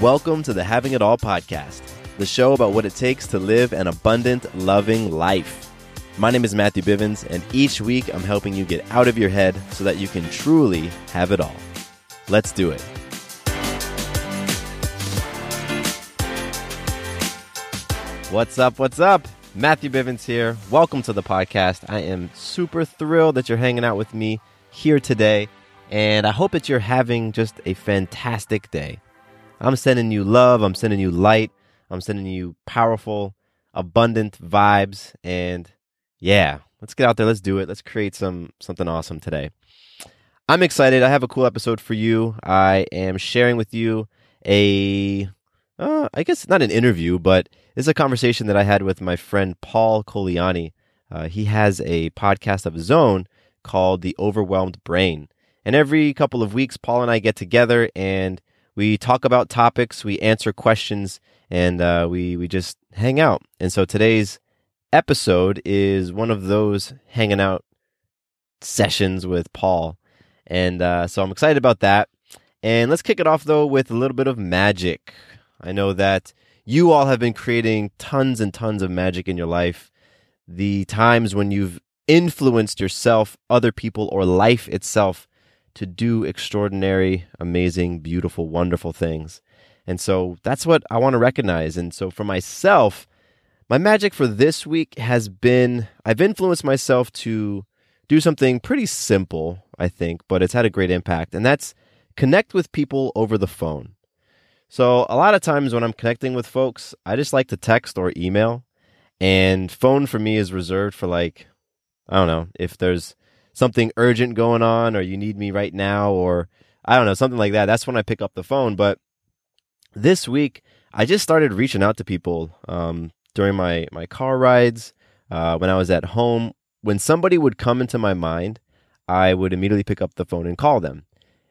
Welcome to the Having It All podcast, the show about what it takes to live an abundant, loving life. My name is Matthew Bivens, and each week I'm helping you get out of your head so that you can truly have it all. Let's do it. What's up? What's up? Matthew Bivens here. Welcome to the podcast. I am super thrilled that you're hanging out with me here today, and I hope that you're having just a fantastic day. I'm sending you love. I'm sending you light. I'm sending you powerful, abundant vibes. And yeah, let's get out there. Let's do it. Let's create some something awesome today. I'm excited. I have a cool episode for you. I am sharing with you a, uh, I guess not an interview, but it's a conversation that I had with my friend Paul Colaianni. Uh, he has a podcast of his own called The Overwhelmed Brain. And every couple of weeks, Paul and I get together and we talk about topics, we answer questions, and uh, we we just hang out. And so today's episode is one of those hanging out sessions with Paul, and uh, so I'm excited about that. And let's kick it off though with a little bit of magic. I know that you all have been creating tons and tons of magic in your life. The times when you've influenced yourself, other people, or life itself to do extraordinary, amazing, beautiful, wonderful things. And so that's what I want to recognize. And so for myself, my magic for this week has been I've influenced myself to do something pretty simple, I think, but it's had a great impact. And that's connect with people over the phone. So a lot of times when I'm connecting with folks, I just like to text or email. And phone for me is reserved for like, I don't know, if there's something urgent going on or you need me right now or I don't know, something like that. That's when I pick up the phone. But this week, I just started reaching out to people um, during my, my car rides, uh, when I was at home. When somebody would come into my mind, I would immediately pick up the phone and call them.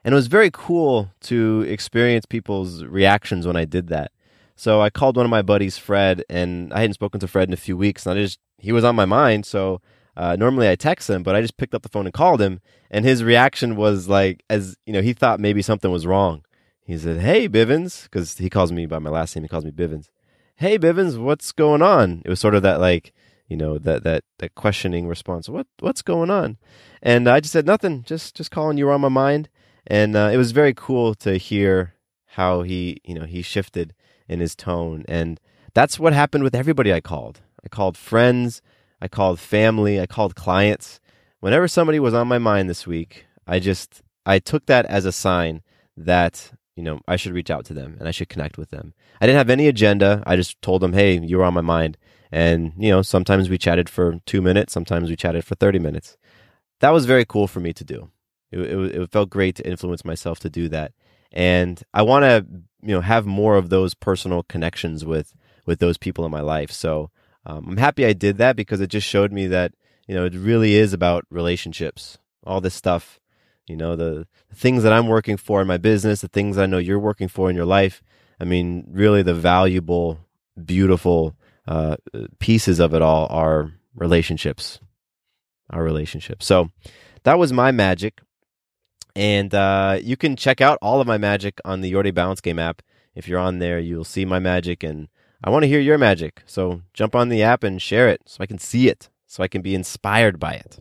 And it was very cool to experience people's reactions when I did that. So I called one of my buddies, Fred, and I hadn't spoken to Fred in a few weeks, and I just he was on my mind, so uh, normally I text him, but I just picked up the phone and called him, and his reaction was like, as you know, he thought maybe something was wrong. He said, "Hey, Bivens," because he calls me by my last name. He calls me Bivens. Hey, Bivens, what's going on? It was sort of that like, you know, that that that questioning response. What what's going on? And I just said nothing. Just just calling you were on my mind, and uh, it was very cool to hear how he you know he shifted in his tone, and that's what happened with everybody I called. I called friends. I called family, I called clients. Whenever somebody was on my mind this week, I just I took that as a sign that you know I should reach out to them and I should connect with them. I didn't have any agenda. I just told them, "Hey, you were on my mind." And you know, sometimes we chatted for two minutes, sometimes we chatted for thirty minutes. That was very cool for me to do. It, it, it felt great to influence myself to do that, and I want to you know have more of those personal connections with with those people in my life. So um, I'm happy I did that because it just showed me that you know, it really is about relationships. All this stuff, you know, the, the things that I'm working for in my business, the things I know you're working for in your life. I mean, really, the valuable, beautiful uh, pieces of it all are relationships. Our relationships. So that was my magic. And uh, you can check out all of my magic on the Your Day Balance Game app. If you're on there, you'll see my magic. And I want to hear your magic. So jump on the app and share it so I can see it, so I can be inspired by it.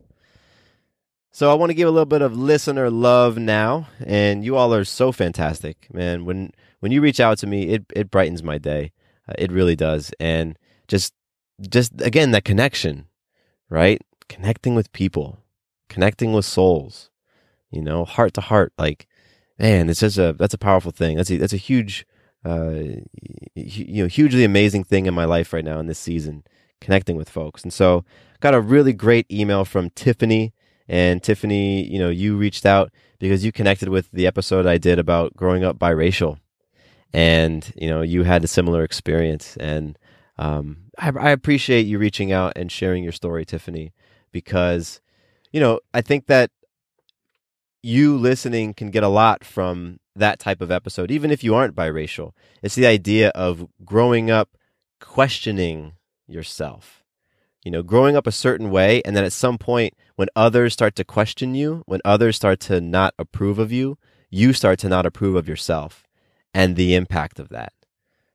So I want to give a little bit of listener love now. And you all are so fantastic, man. When when you reach out to me, it, it brightens my day. Uh, it really does. And just just again that connection, right? Connecting with people, connecting with souls, you know, heart to heart. Like, man, it's just a that's a powerful thing. That's a that's a huge, uh, you know, hugely amazing thing in my life right now in this season, connecting with folks. And so, got a really great email from Tiffany. And Tiffany, you know, you reached out because you connected with the episode I did about growing up biracial, and you know, you had a similar experience. And um, I, I appreciate you reaching out and sharing your story, Tiffany, because you know, I think that you listening can get a lot from that type of episode, even if you aren't biracial. It's the idea of growing up questioning yourself. You know, growing up a certain way, and then at some point, when others start to question you, when others start to not approve of you, you start to not approve of yourself and the impact of that.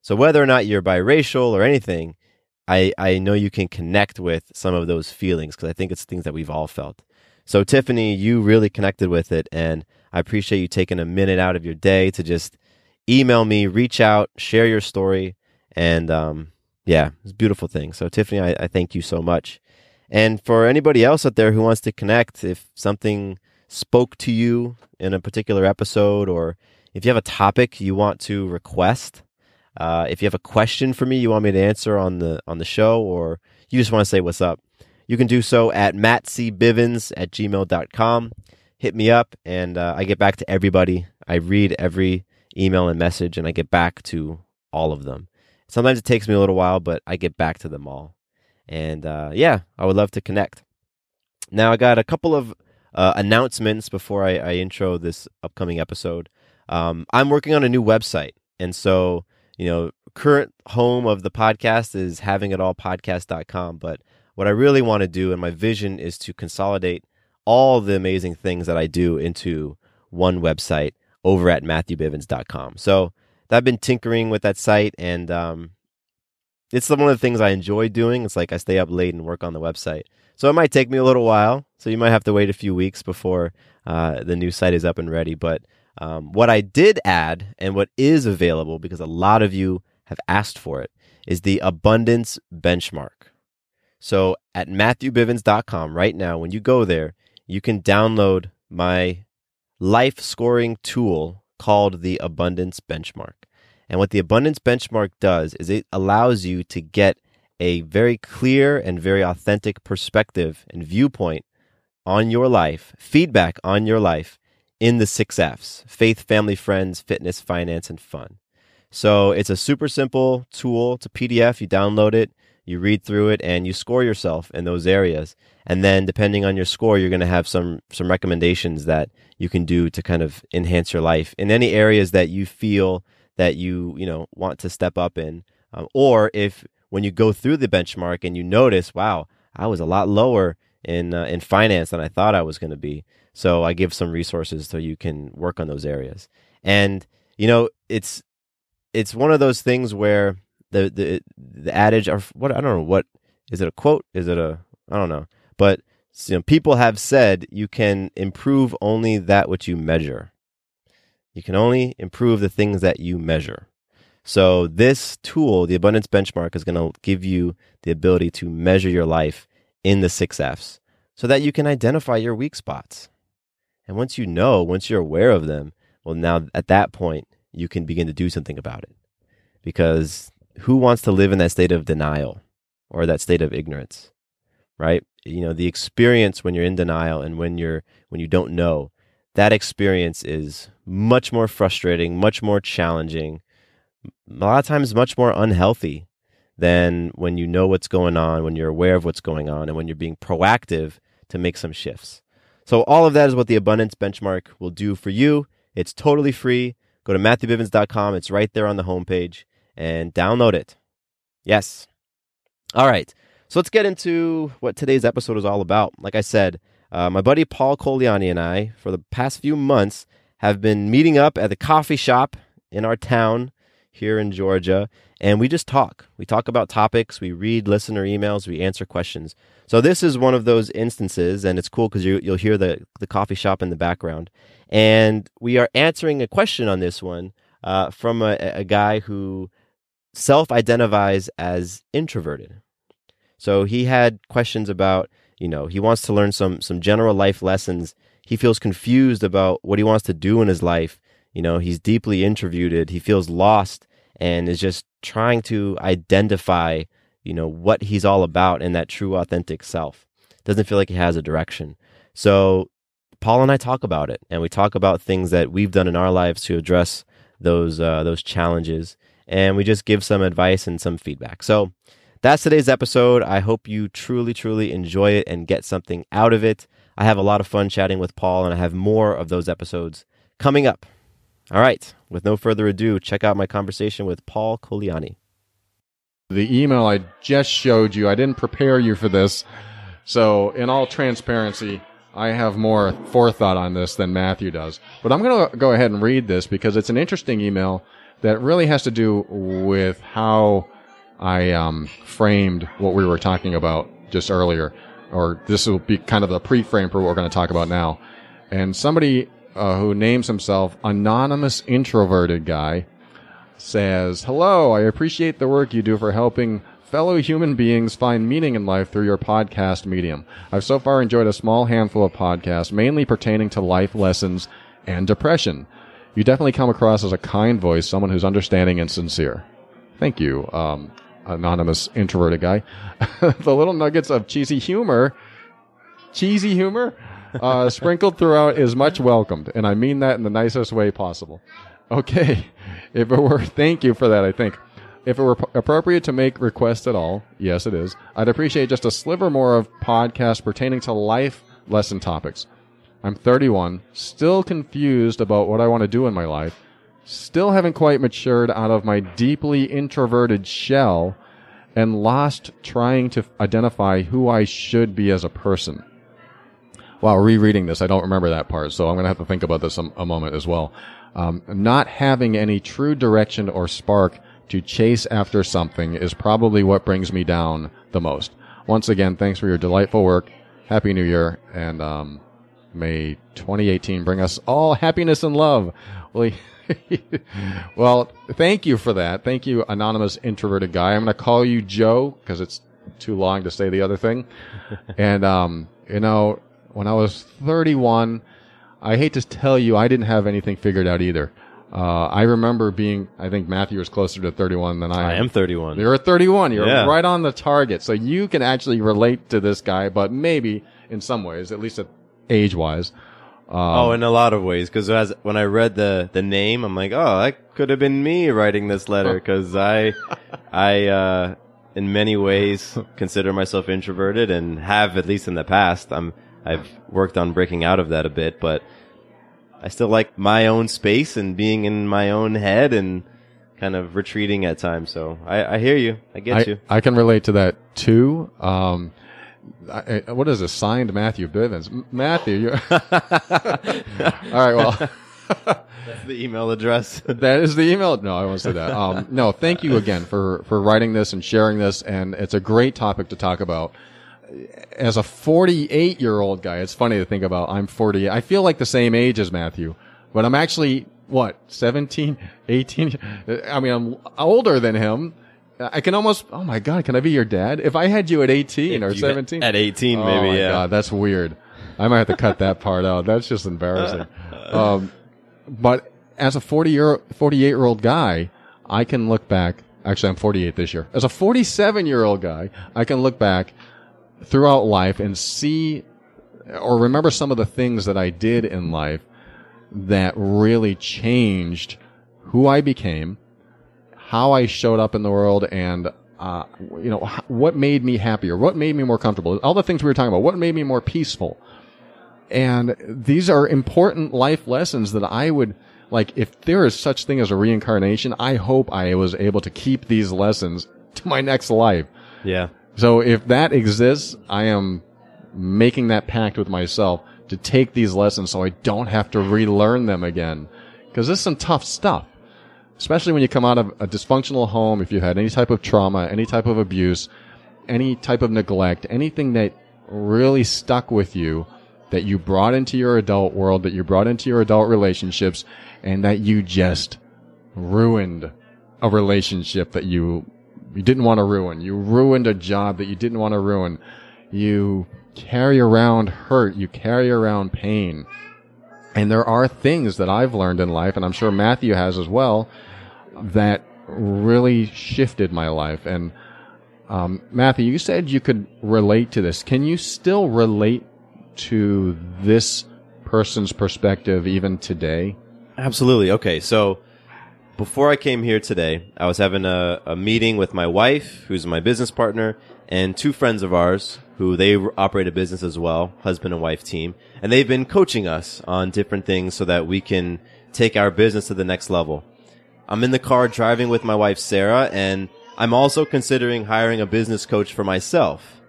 So, whether or not you're biracial or anything, I, I know you can connect with some of those feelings because I think it's things that we've all felt. So, Tiffany, you really connected with it. And I appreciate you taking a minute out of your day to just email me, reach out, share your story. And um, yeah, it's a beautiful thing. So, Tiffany, I, I thank you so much. And for anybody else out there who wants to connect, if something spoke to you in a particular episode, or if you have a topic you want to request, uh, if you have a question for me you want me to answer on the on the show, or you just want to say what's up, you can do so at mattcbivens at gmail.com. Hit me up, and uh, I get back to everybody. I read every email and message, and I get back to all of them. Sometimes it takes me a little while, but I get back to them all. And uh, yeah, I would love to connect. Now, I got a couple of uh, announcements before I, I, intro this upcoming episode. Um, I'm working on a new website. And so, you know, current home of the podcast is havingitallpodcast.com. But what I really want to do and my vision is to consolidate all the amazing things that I do into one website over at matthewbivens.com. So I've been tinkering with that site and um, it's one of the things I enjoy doing. It's like I stay up late and work on the website. So it might take me a little while. So you might have to wait a few weeks before uh, the new site is up and ready. But um, what I did add and what is available, because a lot of you have asked for it, is the abundance benchmark. So at MatthewBivens.com right now, when you go there, you can download my life scoring tool called the Abundance Benchmark. And what the Abundance Benchmark does is it allows you to get a very clear and very authentic perspective and viewpoint on your life, feedback on your life in the six F's faith, family, friends, fitness, finance, and fun. So it's a super simple tool. It's a PDF. You download it, you read through it, and you score yourself in those areas. And then, depending on your score, you're going to have some some recommendations that you can do to kind of enhance your life in any areas that you feel that you you know want to step up in. Um, or if when you go through the benchmark and you notice, wow, I was a lot lower in uh, in finance than I thought I was going to be. So I give some resources so you can work on those areas. And you know, it's it's one of those things where the the the adage or what I don't know what is it a quote? Is it a I don't know. But you know people have said you can improve only that which you measure. You can only improve the things that you measure. So this tool the abundance benchmark is going to give you the ability to measure your life in the 6 Fs so that you can identify your weak spots. And once you know once you're aware of them well now at that point you can begin to do something about it. Because who wants to live in that state of denial or that state of ignorance? Right? You know, the experience when you're in denial and when you're when you don't know, that experience is much more frustrating, much more challenging, a lot of times much more unhealthy than when you know what's going on, when you're aware of what's going on, and when you're being proactive to make some shifts. So, all of that is what the abundance benchmark will do for you. It's totally free. Go to MatthewBivens.com. It's right there on the homepage and download it. Yes. All right. So, let's get into what today's episode is all about. Like I said, uh, my buddy Paul Colaianni and I, for the past few months, have been meeting up at the coffee shop in our town here in Georgia, and we just talk. We talk about topics, we read listener emails, we answer questions. So this is one of those instances, and it's cool because you, will hear the, the coffee shop in the background. And we are answering a question on this one uh, from a, a guy who self identifies as introverted. So he had questions about, you know, he wants to learn some some general life lessons. He feels confused about what he wants to do in his life you know, he's deeply introverted. He feels lost and is just trying to identify, you know, what he's all about in that true, authentic self. Doesn't feel like he has a direction. So Paul and I talk about it, and we talk about things that we've done in our lives to address those uh, those challenges, and we just give some advice and some feedback. So that's today's episode. I hope you truly, truly enjoy it and get something out of it. I have a lot of fun chatting with Paul, and I have more of those episodes coming up. All right, with no further ado, check out my conversation with Paul Colaianni. The email I just showed you, I didn't prepare you for this. So, in all transparency, I have more forethought on this than Matthew does. But I'm going to go ahead and read this because it's an interesting email that really has to do with how I um, framed what we were talking about just earlier. Or this will be kind of the pre frame for what we're going to talk about now. And somebody uh, who names himself Anonymous Introverted Guy, says, Hello, I appreciate the work you do for helping fellow human beings find meaning in life through your podcast medium. I've so far enjoyed a small handful of podcasts, mainly pertaining to life lessons and depression. You definitely come across as a kind voice, someone who's understanding and sincere. Thank you, um, anonymous introverted guy. the little nuggets of cheesy humor, cheesy humor uh, sprinkled throughout is much welcomed, and I mean that in the nicest way possible. Okay, if it were, thank you for that. I think if it were p- appropriate to make requests at all, yes, it is. I'd appreciate just a sliver more of podcasts pertaining to life lesson topics. I'm 31, still confused about what I want to do in my life, still haven't quite matured out of my deeply introverted shell, and lost trying to identify who I should be as a person wow, rereading this, I don't remember that part, so I'm going to have to think about this a moment as well. Um, not having any true direction or spark to chase after something is probably what brings me down the most. Once again, thanks for your delightful work. Happy New Year, and um, may 2018 bring us all happiness and love. Well, well, thank you for that. Thank you, anonymous introverted guy. I'm going to call you Joe because it's too long to say the other thing. and um, you know, when I was 31, I hate to tell you, I didn't have anything figured out either. Uh, I remember being, I think Matthew was closer to 31 than I am. I am 31. You're at 31. You're yeah. right on the target. So you can actually relate to this guy, but maybe in some ways, at least age wise. Um, oh, in a lot of ways. Cause as, when I read the, the name, I'm like, oh, that could have been me writing this letter. Cause I, I, uh, in many ways consider myself introverted and have at least in the past. I'm, I've worked on breaking out of that a bit, but I still like my own space and being in my own head and kind of retreating at times. So I, I hear you. I get I, you. I can relate to that too. Um, I, what is a signed Matthew Bivens? Matthew, you all right? Well, that's the email address. that is the email. No, I won't say that. Um, no, thank you again for for writing this and sharing this, and it's a great topic to talk about as a 48 year old guy, it's funny to think about. I'm 48. I feel like the same age as Matthew, but I'm actually, what, 17, 18? I mean, I'm older than him. I can almost, oh my God, can I be your dad? If I had you at 18 if or 17? At 18, oh maybe, my yeah. God, that's weird. I might have to cut that part out. That's just embarrassing. Um, but as a 40 year, 48 year old guy, I can look back. Actually, I'm 48 this year. As a 47 year old guy, I can look back throughout life and see or remember some of the things that I did in life that really changed who I became, how I showed up in the world, and uh, you know, what made me happier? What made me more comfortable? All the things we were talking about. What made me more peaceful? And these are important life lessons that I would like. If there is such thing as a reincarnation, I hope I was able to keep these lessons to my next life. Yeah. So if that exists, I am making that pact with myself to take these lessons so I don't have to relearn them again. Cause this is some tough stuff. Especially when you come out of a dysfunctional home, if you had any type of trauma, any type of abuse, any type of neglect, anything that really stuck with you, that you brought into your adult world, that you brought into your adult relationships, and that you just ruined a relationship that you you didn't want to ruin. You ruined a job that you didn't want to ruin. You carry around hurt. You carry around pain. And there are things that I've learned in life, and I'm sure Matthew has as well, that really shifted my life. And um, Matthew, you said you could relate to this. Can you still relate to this person's perspective even today? Absolutely. Okay. So before I came here today, I was having a, a meeting with my wife, who's my business partner, and two friends of ours who they operate a business as well, husband and wife team. And they've been coaching us on different things so that we can take our business to the next level. I'm in the car driving with my wife, Sarah, and I'm also considering hiring a business coach for myself.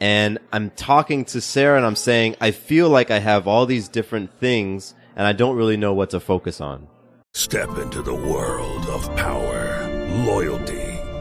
And I'm talking to Sarah and I'm saying, I feel like I have all these different things and I don't really know what to focus on. Step into the world of power, loyalty,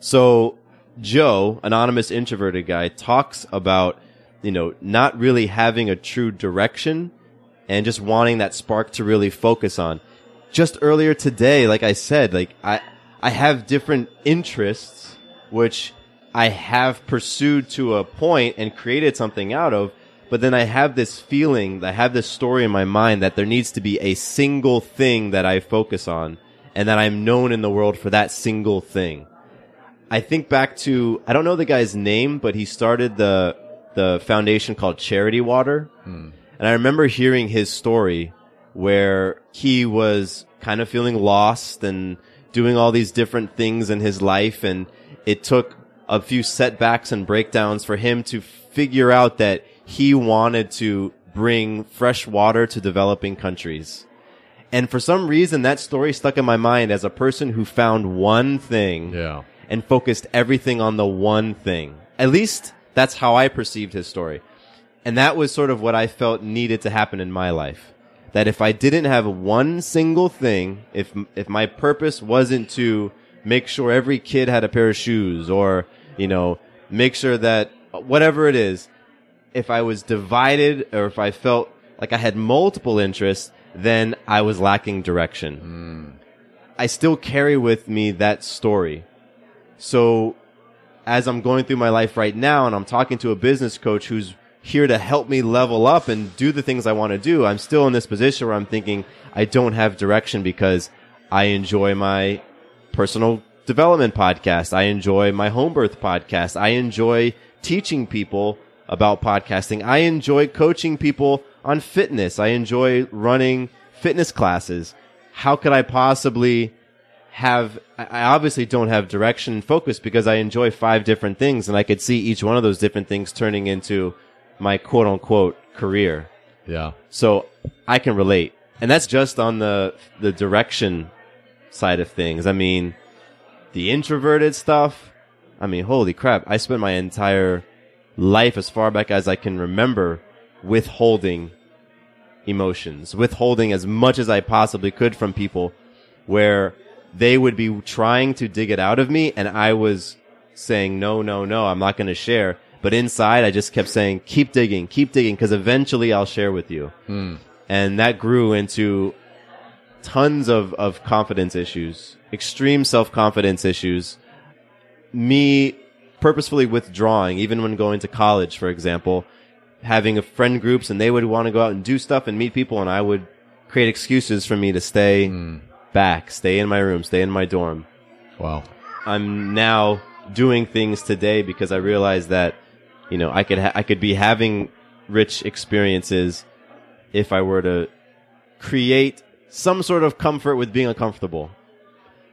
So Joe, anonymous introverted guy, talks about, you know, not really having a true direction and just wanting that spark to really focus on. Just earlier today, like I said, like I, I have different interests, which I have pursued to a point and created something out of. But then I have this feeling, I have this story in my mind that there needs to be a single thing that I focus on and that I'm known in the world for that single thing. I think back to I don't know the guy's name, but he started the the foundation called Charity Water, and I remember hearing his story where he was kind of feeling lost and doing all these different things in his life, and it took a few setbacks and breakdowns for him to figure out that he wanted to bring fresh water to developing countries. And for some reason, that story stuck in my mind as a person who found one thing Yeah. And focused everything on the one thing. At least that's how I perceived his story. And that was sort of what I felt needed to happen in my life. That if I didn't have one single thing, if, if my purpose wasn't to make sure every kid had a pair of shoes or, you know, make sure that whatever it is, if I was divided or if I felt like I had multiple interests, then I was lacking direction. Hmm. I still carry with me that story. So as I'm going through my life right now and I'm talking to a business coach who's here to help me level up and do the things I want to do, I'm still in this position where I'm thinking I don't have direction because I enjoy my personal development podcast. I enjoy my home birth podcast. I enjoy teaching people about podcasting. I enjoy coaching people on fitness. I enjoy running fitness classes. How could I possibly have I obviously don't have direction and focus because I enjoy five different things and I could see each one of those different things turning into my quote unquote career. Yeah. So I can relate. And that's just on the the direction side of things. I mean, the introverted stuff, I mean, holy crap. I spent my entire life as far back as I can remember withholding emotions, withholding as much as I possibly could from people where they would be trying to dig it out of me and I was saying, no, no, no, I'm not going to share. But inside, I just kept saying, keep digging, keep digging, because eventually I'll share with you. Hmm. And that grew into tons of, of confidence issues, extreme self confidence issues, me purposefully withdrawing, even when going to college, for example, having a friend groups and they would want to go out and do stuff and meet people and I would create excuses for me to stay hmm. Back, stay in my room, stay in my dorm. Wow. I'm now doing things today because I realize that, you know, I could, ha- I could be having rich experiences if I were to create some sort of comfort with being uncomfortable.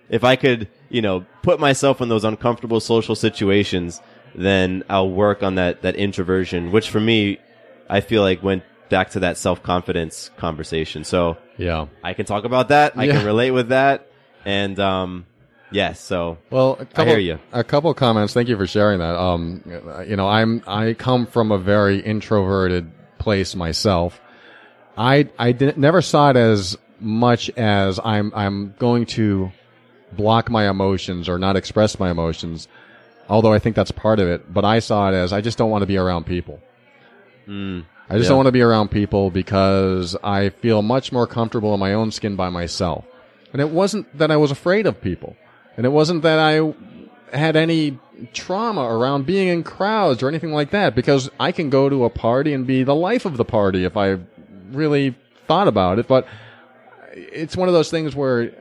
If I could, you know, put myself in those uncomfortable social situations, then I'll work on that, that introversion, which for me, I feel like went back to that self-confidence conversation. So Yeah. I can talk about that. I Yeah. can relate with that. And, um, yes. so Well, a couple, hear you. A couple of comments. Thank you for sharing that. Um, you know, I'm I come from a very introverted place myself. I I did, never saw it as much as I'm I'm going to block my emotions or not express my emotions. Although I think that's part of it, but I saw it as I just don't want to be around people. I just yeah. don't want to be around people because I feel much more comfortable in my own skin by myself. And it wasn't that I was afraid of people. And it wasn't that I had any trauma around being in crowds or anything like that because I can go to a party and be the life of the party if I really thought about it. But it's one of those things where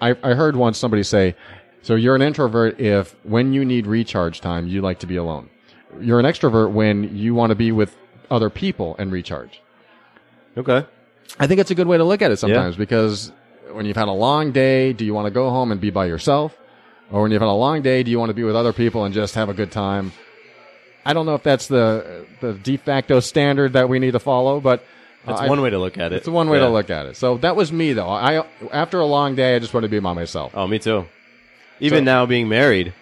I, I heard once somebody say, so you're an introvert if when you need recharge time, you like to be alone. You're an extrovert when you want to be with other people and recharge. okay. I think it's a good way to look at it sometimes because when you've had a long day, do you want to go home and be by yourself? Or when you've had a long day, do you want to be with other people and just have a good time? I don't know if that's the the de facto standard that we need to follow, but That's uh, I- one way to look at it. It's one way Yeah. to look at it. So that was me though. I after a long day, I just want to be by myself. Oh, me too. Even So- now being married,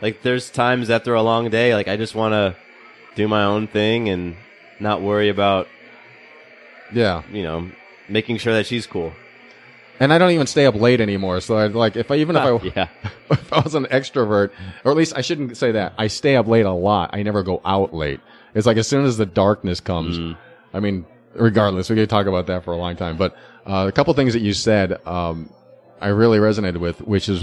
like there's times after a long day, like I just want to do my own thing and not worry about, Yeah, you know, making sure that she's cool. and I don't even stay up late anymore. So I like if I even if I yeah. if I was an extrovert, or at least I shouldn't say that. I stay up late a lot. I never go out late. It's like as soon as the darkness comes, I mean, regardless, we could talk about that for a long time. But uh, a couple things that you said, um, I really resonated with, which is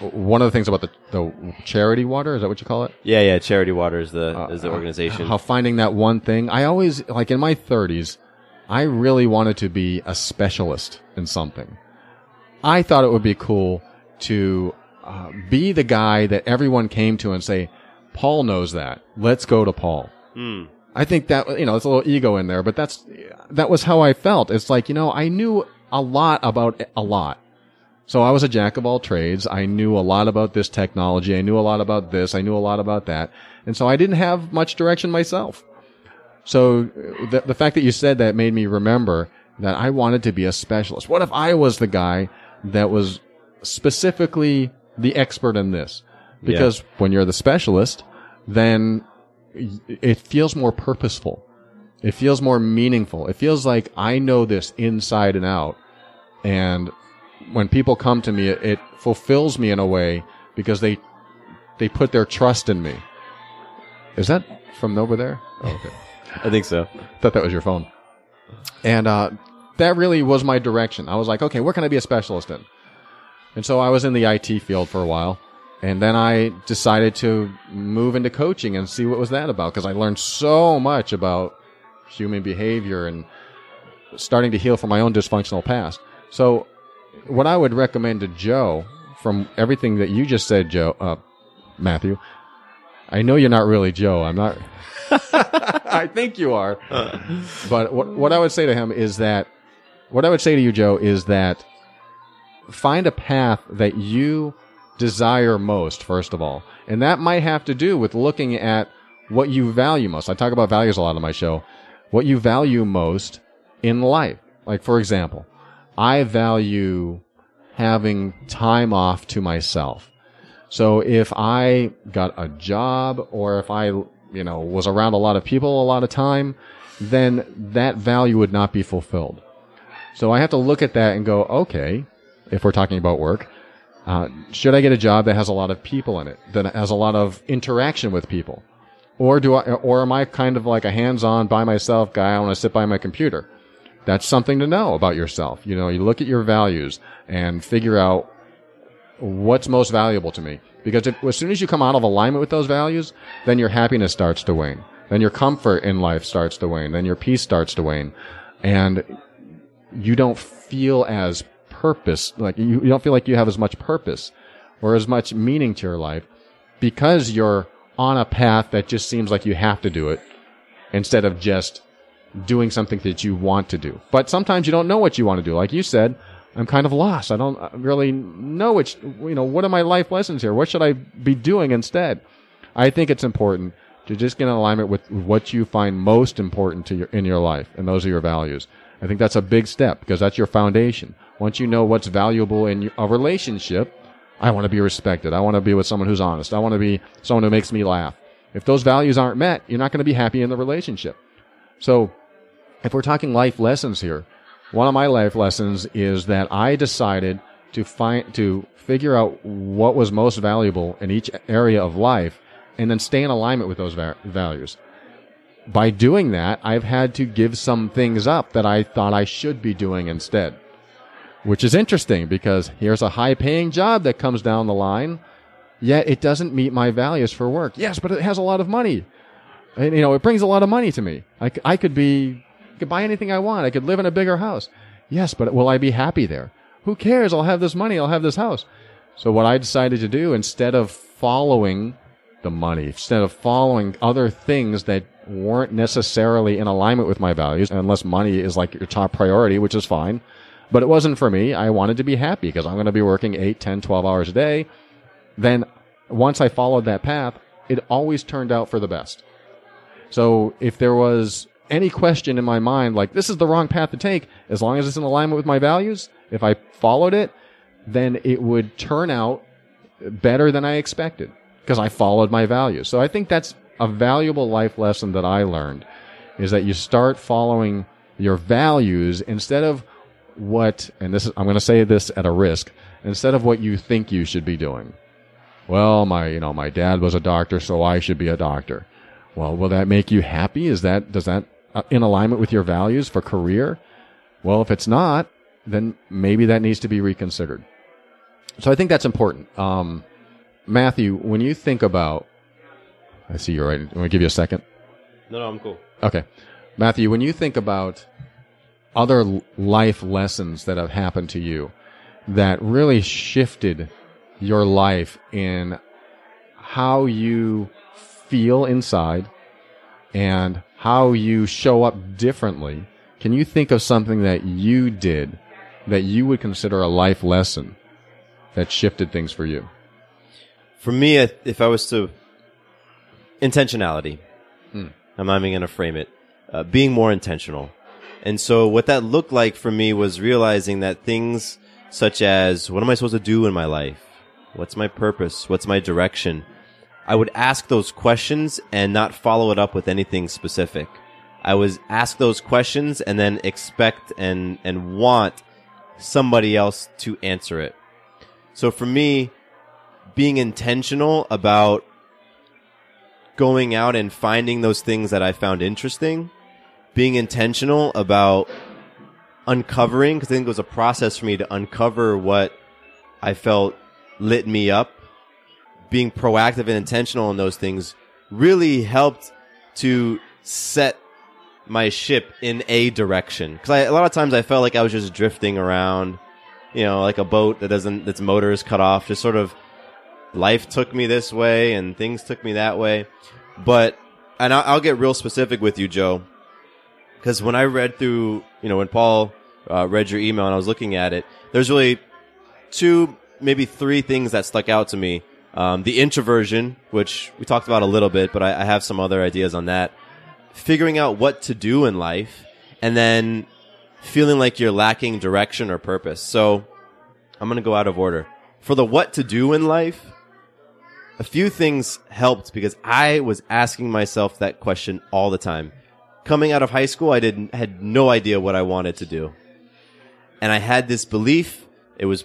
one of the things about the, the charity water. Is that what you call it? Yeah, yeah. Charity Water is the is the organization. How finding that one thing. I always, like in my 30s, I really wanted to be a specialist in something. I thought it would be cool to uh, be the guy that everyone came to and say, Paul knows that. Let's go to Paul. I think that, you know, there's a little ego in there, but that's, that was how I felt. It's like, you know, I knew a lot about a lot. So I was a jack of all trades. I knew a lot about this technology. I knew a lot about this. I knew a lot about that. And so I didn't have much direction myself. So the, the fact that you said that made me remember that I wanted to be a specialist. What if I was the guy that was specifically the expert in this? Because when you're the specialist, then it feels more purposeful. It feels more meaningful. It feels like I know this inside and out. And when people come to me, it, it fulfills me in a way because they, they put their trust in me. Is that from over there? Oh, okay. I think so. thought that was your phone. And uh, that really was my direction. I was like, okay, where can I be a specialist in? And so I was in the IT field for a while. And then I decided to move into coaching and see what was that about because I learned so much about human behavior and starting to heal from my own dysfunctional past. So what I would recommend to Joe from everything that you just said, Joe, uh, Matthew, I know you're not really Joe. I'm not. I think you are. But what, what I would say to him is that, what I would say to you, Joe, is that find a path that you desire most, first of all. And that might have to do with looking at what you value most. I talk about values a lot on my show. What you value most in life. Like, for example, I value having time off to myself. So if I got a job or if I, you know, was around a lot of people a lot of time, then that value would not be fulfilled. So I have to look at that and go, okay, if we're talking about work, uh, should I get a job that has a lot of people in it, that has a lot of interaction with people? Or do I, or am I kind of like a hands-on by myself guy? I want to sit by my computer. That's something to know about yourself. You know, you look at your values and figure out what's most valuable to me. Because if, as soon as you come out of alignment with those values, then your happiness starts to wane. Then your comfort in life starts to wane. Then your peace starts to wane. And you don't feel as purpose, like you, you don't feel like you have as much purpose or as much meaning to your life because you're on a path that just seems like you have to do it instead of just doing something that you want to do. But sometimes you don't know what you want to do. Like you said, I'm kind of lost. I don't really know which, you know, what are my life lessons here? What should I be doing instead? I think it's important to just get in alignment with what you find most important to your, in your life. And those are your values. I think that's a big step because that's your foundation. Once you know what's valuable in a relationship, I want to be respected. I want to be with someone who's honest. I want to be someone who makes me laugh. If those values aren't met, you're not going to be happy in the relationship. So if we're talking life lessons here, one of my life lessons is that I decided to find, to figure out what was most valuable in each area of life and then stay in alignment with those va- values. By doing that, I've had to give some things up that I thought I should be doing instead. Which is interesting because here's a high paying job that comes down the line, yet it doesn't meet my values for work. Yes, but it has a lot of money. And, you know, it brings a lot of money to me. I, I could be, I could buy anything I want. I could live in a bigger house. Yes, but will I be happy there? Who cares? I'll have this money. I'll have this house. So what I decided to do instead of following the money, instead of following other things that weren't necessarily in alignment with my values, unless money is like your top priority, which is fine. But it wasn't for me. I wanted to be happy because I'm going to be working 8, 10, 12 hours a day. Then once I followed that path, it always turned out for the best. So if there was any question in my mind, like this is the wrong path to take, as long as it's in alignment with my values, if I followed it, then it would turn out better than I expected because I followed my values. So I think that's a valuable life lesson that I learned is that you start following your values instead of what, and this is, I'm going to say this at a risk, instead of what you think you should be doing. Well, my, you know, my dad was a doctor, so I should be a doctor. Well, will that make you happy? Is that, does that uh, in alignment with your values for career? Well, if it's not, then maybe that needs to be reconsidered. So I think that's important. Um, Matthew, when you think about, I see you're right. I'm going to give you a second. No, no, I'm cool. Okay. Matthew, when you think about other life lessons that have happened to you that really shifted your life in how you feel inside and how you show up differently, can you think of something that you did that you would consider a life lesson that shifted things for you? For me, if I was to intentionality, Hmm. I'm not even going to frame it. Uh, being more intentional. And so what that looked like for me was realizing that things such as, what am I supposed to do in my life? What's my purpose? What's my direction? I would ask those questions and not follow it up with anything specific. I was ask those questions and then expect and, and want somebody else to answer it. So for me, being intentional about going out and finding those things that I found interesting, being intentional about uncovering, because I think it was a process for me to uncover what I felt lit me up. Being proactive and intentional in those things really helped to set my ship in a direction. Because a lot of times I felt like I was just drifting around, you know, like a boat that doesn't, its motor is cut off, just sort of life took me this way and things took me that way. But, and I'll, I'll get real specific with you, Joe. Because when I read through, you know, when Paul uh, read your email and I was looking at it, there's really two, maybe three things that stuck out to me. Um, the introversion, which we talked about a little bit, but I, I have some other ideas on that. Figuring out what to do in life, and then feeling like you're lacking direction or purpose. So I'm going to go out of order. For the what to do in life, a few things helped because I was asking myself that question all the time. Coming out of high school, I didn't had no idea what I wanted to do. And I had this belief, it was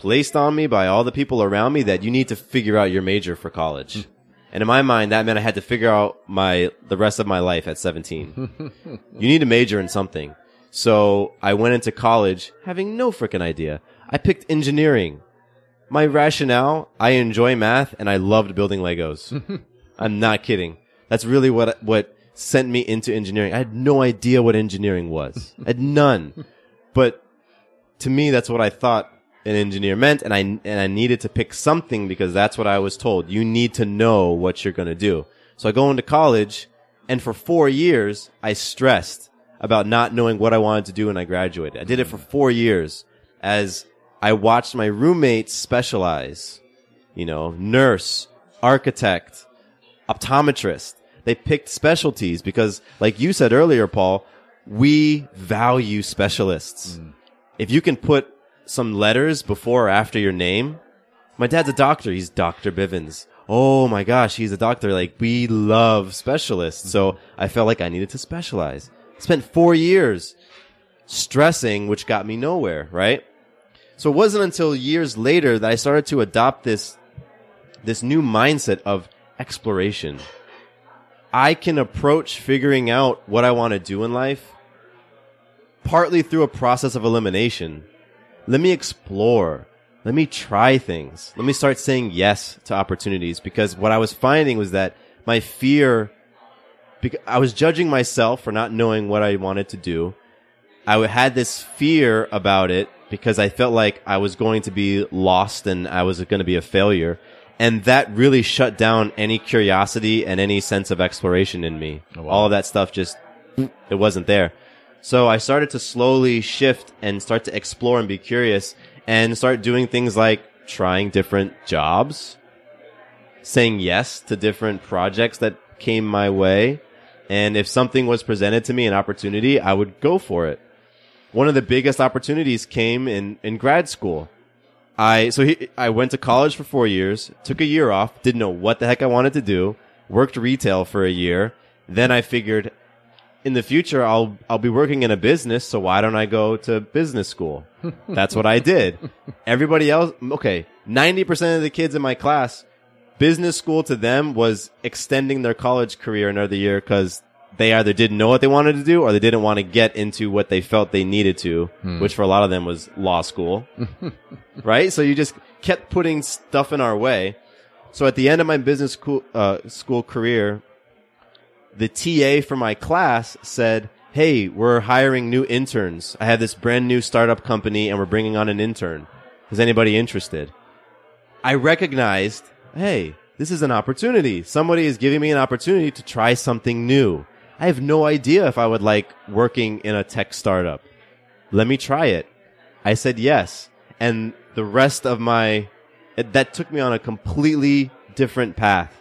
placed on me by all the people around me that you need to figure out your major for college. Hmm. And in my mind, that meant I had to figure out my, the rest of my life at 17. you need to major in something. So I went into college having no freaking idea. I picked engineering. My rationale, I enjoy math and I loved building Legos. I'm not kidding. That's really what, what sent me into engineering. I had no idea what engineering was. I had none. But to me, that's what I thought an engineer meant, and I and I needed to pick something because that's what I was told. You need to know what you're going to do. So I go into college, and for four years, I stressed about not knowing what I wanted to do when I graduated. I did it for four years as I watched my roommates specialize. You know, nurse, architect, optometrist. They picked specialties because, like you said earlier, Paul, we value specialists. Mm. If you can put some letters before or after your name, my dad's a doctor. He's Dr. Bivens. Oh my gosh, he's a doctor. Like, we love specialists. So I felt like I needed to specialize. Spent four years stressing, which got me nowhere, right? So it wasn't until years later that I started to adopt this, this new mindset of exploration. I can approach figuring out what I want to do in life partly through a process of elimination. Let me explore. Let me try things. Let me start saying yes to opportunities because what I was finding was that my fear, I was judging myself for not knowing what I wanted to do. I had this fear about it because I felt like I was going to be lost and I was going to be a failure. And that really shut down any curiosity and any sense of exploration in me. Oh, All of that stuff just, it wasn't there. So I started to slowly shift and start to explore and be curious and start doing things like trying different jobs, saying yes to different projects that came my way. And if something was presented to me, an opportunity, I would go for it. One of the biggest opportunities came in, in grad school. I, so he, I went to college for four years, took a year off, didn't know what the heck I wanted to do, worked retail for a year. Then I figured in the future I'll I'll be working in a business, so why don't I go to business school? That's what I did. Everybody else, okay, 90% of the kids in my class, business school to them was extending their college career another year cuz they either didn't know what they wanted to do or they didn't want to get into what they felt they needed to, which for a lot of them was law school. right? So you just kept putting stuff in our way. So at the end of my business school, uh, school career, the TA for my class said, Hey, we're hiring new interns. I have this brand new startup company and we're bringing on an intern. Is anybody interested? I recognized, Hey, this is an opportunity. Somebody is giving me an opportunity to try something new. I have no idea if I would like working in a tech startup. Let me try it. I said yes. And the rest of my, that took me on a completely different path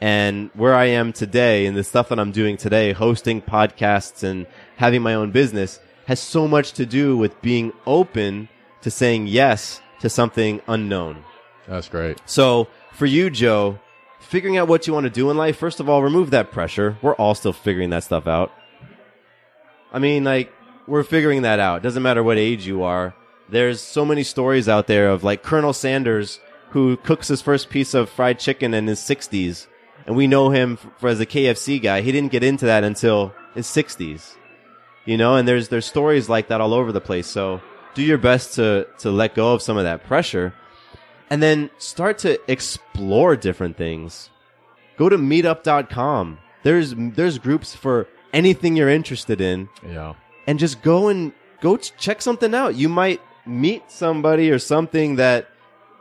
and where I am today and the stuff that I'm doing today, hosting podcasts and having my own business has so much to do with being open to saying yes to something unknown. That's great. So for you, Joe, figuring out what you want to do in life, first of all, remove that pressure. We're all still figuring that stuff out. I mean, like, we're figuring that out. Doesn't matter what age you are. There's so many stories out there of like Colonel Sanders who cooks his first piece of fried chicken in his 60s and we know him for as a KFC guy. He didn't get into that until his 60s. You know, and there's there's stories like that all over the place. So do your best to to let go of some of that pressure and then start to explore different things. Go to meetup.com. There's there's groups for anything you're interested in Yeah. and just go and go check something out. You might meet somebody or something that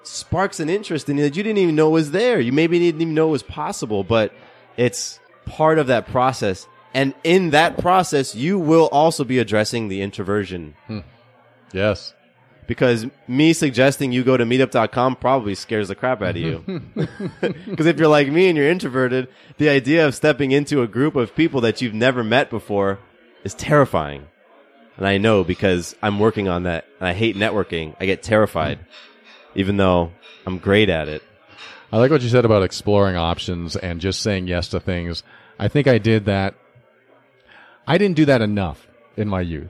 sparks an interest in you that you didn't even know was there. You maybe didn't even know it was possible, but it's part of that process. And in that process, you will also be addressing the introversion hmm. Yes. because me suggesting you go to meetup.com probably scares the crap out of you. Because if you're like me and you're introverted, the idea of stepping into a group of people that you've never met before is terrifying. And I know because I'm working on that and I hate networking. I get terrified, hmm. Even though I'm great at it. I like what you said about exploring options and just saying yes to things. I think I did that. I didn't do that enough in my youth.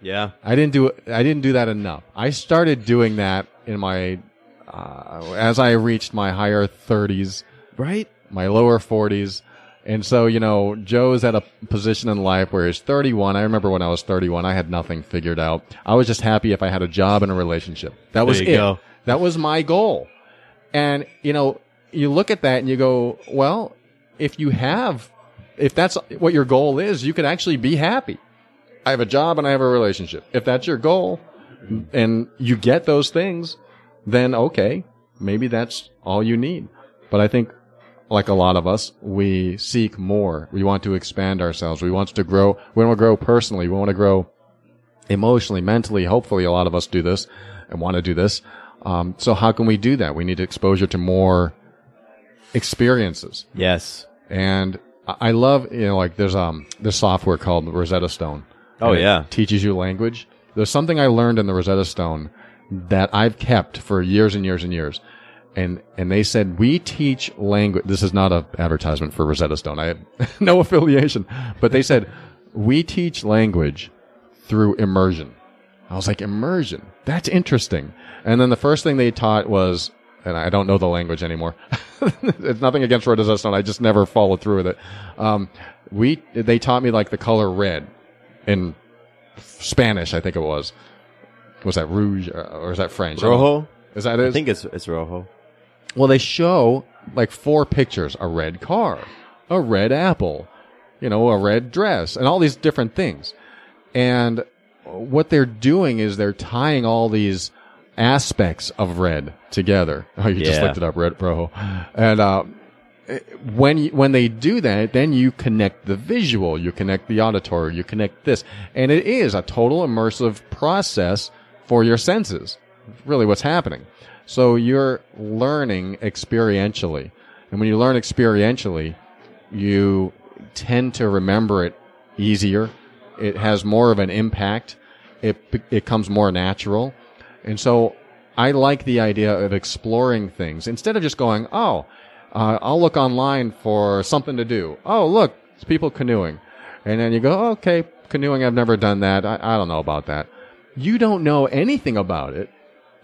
Yeah. I didn't do I didn't do that enough. I started doing that in my uh, as I reached my higher 30s, Right? my lower 40s. And so, you know, Joe's at a position in life where he's 31. I remember when I was 31, I had nothing figured out. I was just happy if I had a job and a relationship. That was it. go. That was my goal. And, you know, you look at that and you go, well, if you have, if that's what your goal is, you can actually be happy. I have a job and I have a relationship. If that's your goal and you get those things, then okay, maybe that's all you need. But I think like a lot of us, we seek more. We want to expand ourselves. We want to grow. We want to grow personally. We want to grow emotionally, mentally. Hopefully a lot of us do this and want to do this. Um, so how can we do that? We need exposure to more experiences. Yes. And I love, you know, like there's, um, this software called Rosetta Stone. Oh, yeah. Teaches you language. There's something I learned in the Rosetta Stone that I've kept for years and years and years. And, and they said, we teach language. This is not an advertisement for Rosetta Stone. I have no affiliation, but they said, we teach language through immersion. I was like, immersion. That's interesting. And then the first thing they taught was, and I don't know the language anymore. it's nothing against Rosetta Stone. I just never followed through with it. Um, we, they taught me like the color red in Spanish, I think it was. Was that rouge or, or is that French? I don't know. Rojo? Is that it? I think it's it's Rojo. Well, they show like four pictures: a red car, a red apple, you know, a red dress, and all these different things. And what they're doing is they're tying all these aspects of red together. Oh, you just Yeah. looked it up, red bro. And uh, when you, when they do that, then you connect the visual, you connect the auditory, you connect this, and it is a total immersive process for your senses. Really, what's happening. So you're learning experientially, and when you learn experientially, you tend to remember it easier. It has more of an impact. It it comes more natural, and so I like the idea of exploring things instead of just going, oh, uh, I'll look online for something to do. Oh, look, it's people canoeing. And then you go, okay, canoeing, I've never done that. I, I don't know about that. You don't know anything about it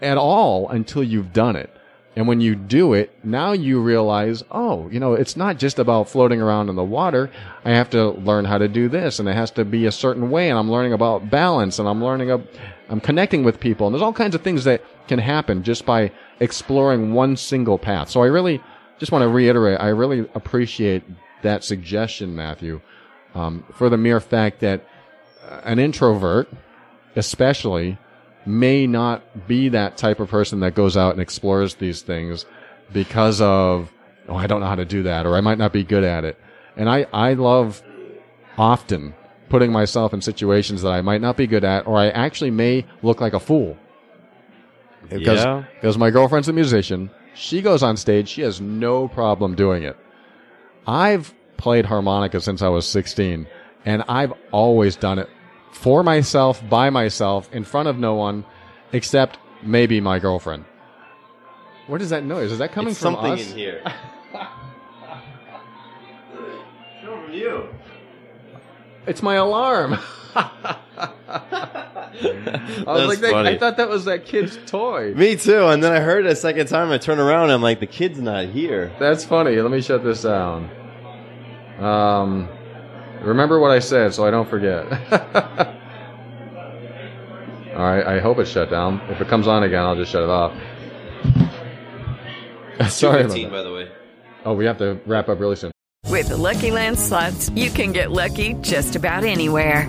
at all until you've done it. And when you do it, now you realize, oh, you know, it's not just about floating around in the water. I have to learn how to do this and it has to be a certain way. And I'm learning about balance and I'm learning, ab- I'm connecting with people. And there's all kinds of things that can happen just by exploring one single path. So I really just want to reiterate, I really appreciate that suggestion, Matthew, um, for the mere fact that uh, an introvert, especially, may not be that type of person that goes out and explores these things because of, oh, I don't know how to do that, or I might not be good at it. And I, I love often putting myself in situations that I might not be good at, or I actually may look like a fool. Because, Yeah. because my girlfriend's a musician. She goes on stage. She has no problem doing it. I've played harmonica since I was 16 and I've always done it for myself, by myself, in front of no one except maybe my girlfriend. What is that noise? Is that coming It's from something us? in here. Coming from you. It's my alarm. I was like, that. I thought that was that kid's toy. Me too. And then I heard it a second time. I turn around. and I'm like, the kid's not here. That's funny. Let me shut this down. Um, remember what I said so I don't forget. All right, I hope it's shut down. If it comes on again, I'll just shut it off. Sorry about that. by the way. Oh, we have to wrap up really soon. With the Lucky Land slots, you can get lucky just about anywhere.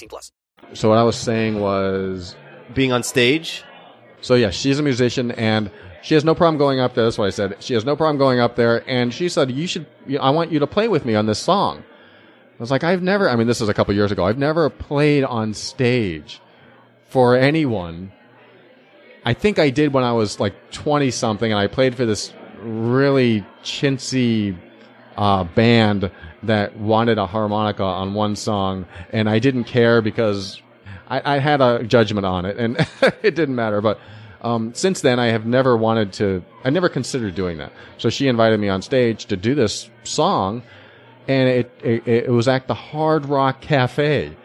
plus. So what I was saying was being on stage. So yeah, she's a musician and she has no problem going up there. That's what I said. She has no problem going up there. And she said, you should, I want you to play with me on this song. I was like, I've never, I mean, this is a couple years ago. I've never played on stage for anyone. I think I did when I was like 20 something and I played for this really chintzy, uh, band that wanted a harmonica on one song and I didn't care because I, I had a judgment on it and it didn't matter. But, um, since then I have never wanted to, I never considered doing that. So she invited me on stage to do this song and it, it, it was at the Hard Rock Cafe.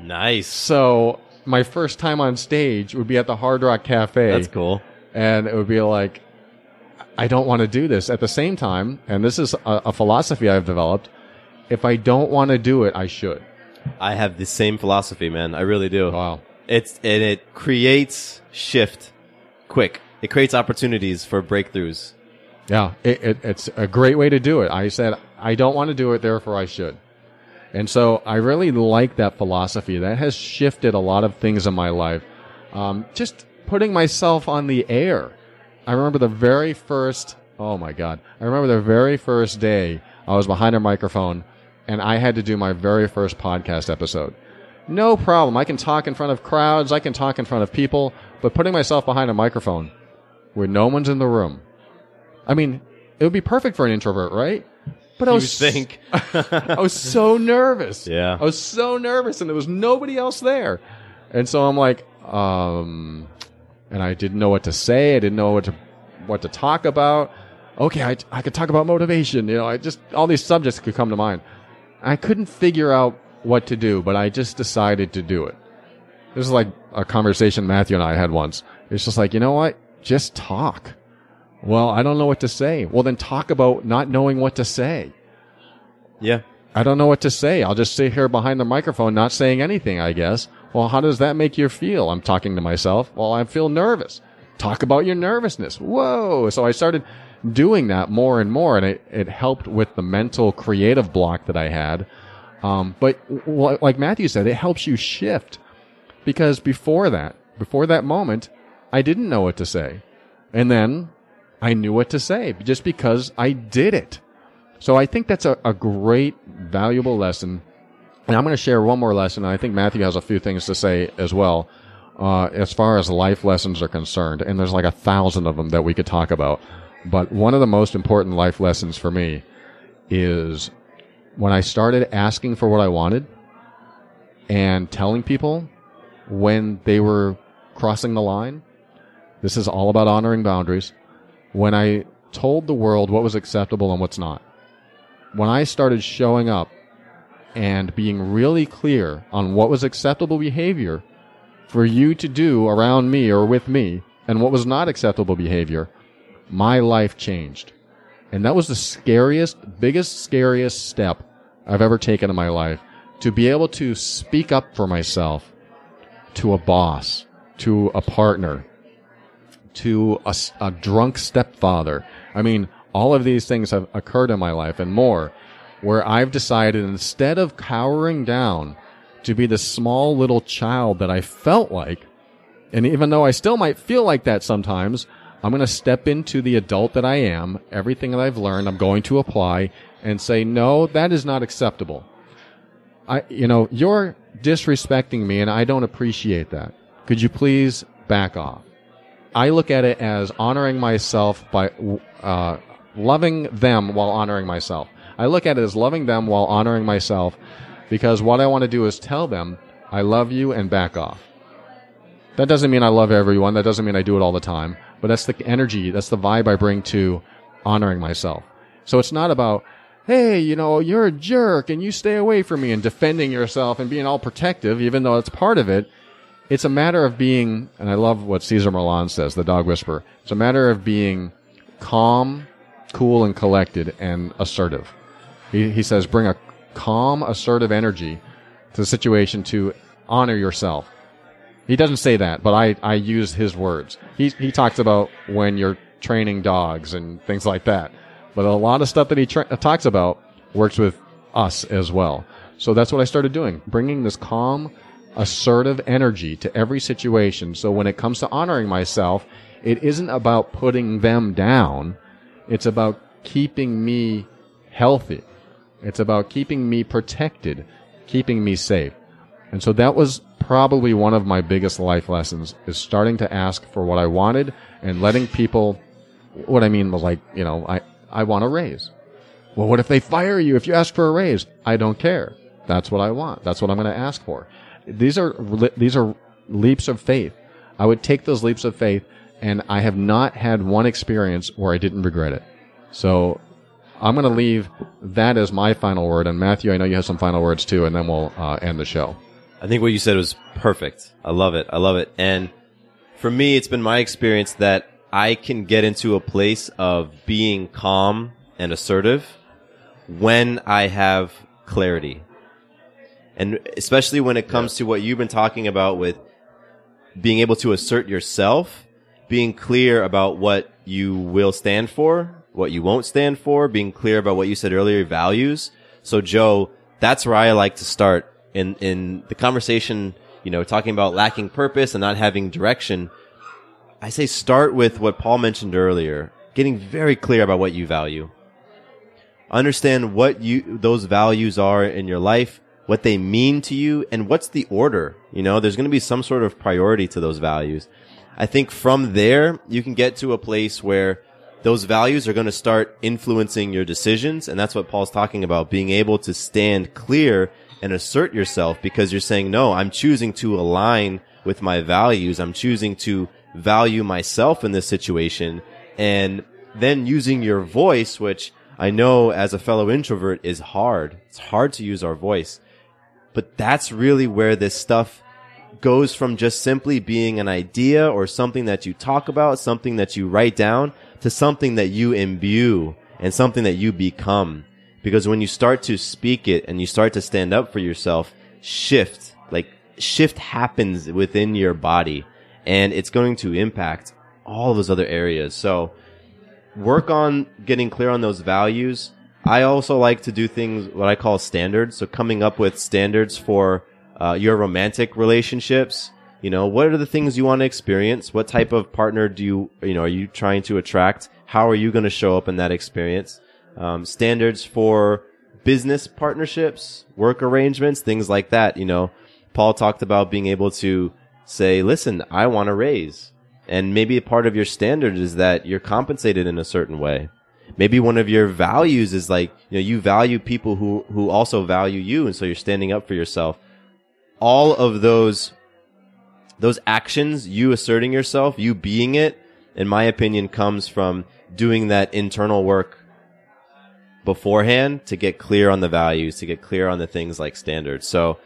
Nice. So my first time on stage would be at the Hard Rock Cafe. That's cool. And it would be like, I don't want to do this. At the same time, and this is a, a philosophy I've developed, if I don't want to do it, I should. I have the same philosophy, man. I really do. Wow. It's and it creates shift quick. It creates opportunities for breakthroughs. Yeah, it, it, it's a great way to do it. I said, I don't want to do it, therefore I should. And so I really like that philosophy. That has shifted a lot of things in my life. Um, just putting myself on the air. I remember the very first, oh my God. I remember the very first day I was behind a microphone and I had to do my very first podcast episode. No problem. I can talk in front of crowds. I can talk in front of people, but putting myself behind a microphone where no one's in the room. I mean, it would be perfect for an introvert, right? But I You was think. I was so nervous. Yeah. I was so nervous and there was nobody else there. And so I'm like, um, and I didn't know what to say. I didn't know what to, what to talk about. Okay. I, I could talk about motivation. You know, I just, all these subjects could come to mind. I couldn't figure out what to do, but I just decided to do it. This is like a conversation Matthew and I had once. It's just like, you know what? Just talk. Well, I don't know what to say. Well, then talk about not knowing what to say. Yeah. I don't know what to say. I'll just sit here behind the microphone, not saying anything, I guess. Well, how does that make you feel? I'm talking to myself. Well, I feel nervous. Talk about your nervousness. Whoa. So I started doing that more and more, and it, it helped with the mental creative block that I had. Um, but like Matthew said, it helps you shift because before that, before that moment, I didn't know what to say. And then I knew what to say just because I did it. So I think that's a, a great, valuable lesson. And I'm going to share one more lesson. I think Matthew has a few things to say as well, uh, as far as life lessons are concerned. And there's like a thousand of them that we could talk about. But one of the most important life lessons for me is when I started asking for what I wanted and telling people when they were crossing the line. This is all about honoring boundaries. When I told the world what was acceptable and what's not. When I started showing up and being really clear on what was acceptable behavior for you to do around me or with me and what was not acceptable behavior, my life changed. And that was the scariest, biggest, scariest step I've ever taken in my life to be able to speak up for myself to a boss, to a partner, to a drunk stepfather. I mean, all of these things have occurred in my life and more where I've decided instead of cowering down to be the small little child that I felt like, and even though I still might feel like that sometimes, I'm going to step into the adult that I am, everything that I've learned, I'm going to apply and say, no, that is not acceptable. I, you know, you're disrespecting me and I don't appreciate that. Could you please back off? I look at it as honoring myself by, uh, loving them while honoring myself. I look at it as loving them while honoring myself because what I want to do is tell them, I love you and back off. That doesn't mean I love everyone. That doesn't mean I do it all the time. But that's the energy, that's the vibe I bring to honoring myself. So it's not about hey, you know, you're a jerk and you stay away from me and defending yourself and being all protective, even though it's part of it. It's a matter of being, and I love what Cesar Millan says, the dog whisperer. It's a matter of being calm, cool, and collected and assertive. He, he says, bring a calm, assertive energy to the situation to honor yourself. He doesn't say that, but I, I use his words. He, he talks about when you're training dogs and things like that. But a lot of stuff that he tra- uh, talks about works with us as well. So that's what I started doing, bringing this calm, assertive energy to every situation. So when it comes to honoring myself, it isn't about putting them down. It's about keeping me healthy. It's about keeping me protected, keeping me safe. And so that was probably one of my biggest life lessons is starting to ask for what I wanted and letting people, what I mean was like, you know, I, I want a raise. Well, what if they fire you if you ask for a raise? I don't care. That's what I want. That's what I'm going to ask for. These are, these are leaps of faith. I would take those leaps of faith and I have not had one experience where I didn't regret it. So I'm going to leave that as my final word. And Matthew, I know you have some final words too, and then we'll uh, end the show. I think what you said was perfect. I love it. I love it. And for me, it's been my experience that I can get into a place of being calm and assertive when I have clarity. And especially when it comes to what you've been talking about with being able to assert yourself, being clear about what you will stand for, what you won't stand for, being clear about what you said earlier, values. So Joe, that's where I like to start in, in the conversation, you know, talking about lacking purpose and not having direction. I say start with what Paul mentioned earlier, getting very clear about what you value. Understand what you, those values are in your life, what they mean to you, and what's the order. You know, there's going to be some sort of priority to those values. I think from there, you can get to a place where those values are going to start influencing your decisions. And that's what Paul's talking about, being able to stand clear and assert yourself because you're saying, no, I'm choosing to align with my values. I'm choosing to value myself in this situation and then using your voice, which I know as a fellow introvert is hard. It's hard to use our voice, but that's really where this stuff goes from just simply being an idea or something that you talk about, something that you write down to something that you imbue and something that you become. Because when you start to speak it and you start to stand up for yourself, shift, like shift happens within your body and it's going to impact all those other areas. So work on getting clear on those values. I also like to do things what I call standards. So coming up with standards for uh, your romantic relationships. You know, what are the things you want to experience? What type of partner do you, you know, are you trying to attract? How are you going to show up in that experience? Um, standards for business partnerships, work arrangements, things like that. You know, Paul talked about being able to say, listen, I want to raise. And maybe a part of your standard is that you're compensated in a certain way. Maybe one of your values is like, you know, you value people who, who also value you. And so you're standing up for yourself. All of those, those actions, you asserting yourself, you being it, in my opinion, comes from doing that internal work beforehand to get clear on the values, to get clear on the things like standards. So,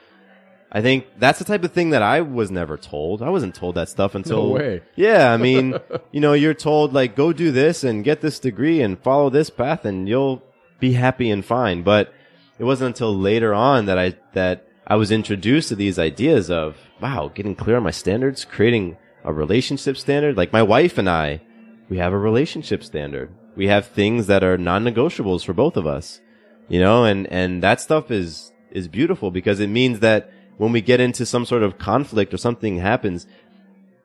I think that's the type of thing that I was never told. I wasn't told that stuff until. No way. Yeah, I mean, you know, you're told like go do this and get this degree and follow this path and you'll be happy and fine. But it wasn't until later on that I that I was introduced to these ideas of wow, getting clear on my standards, creating a relationship standard. Like my wife and I, we have a relationship standard. We have things that are non-negotiables for both of us. You know, and and that stuff is is beautiful because it means that when we get into some sort of conflict or something happens,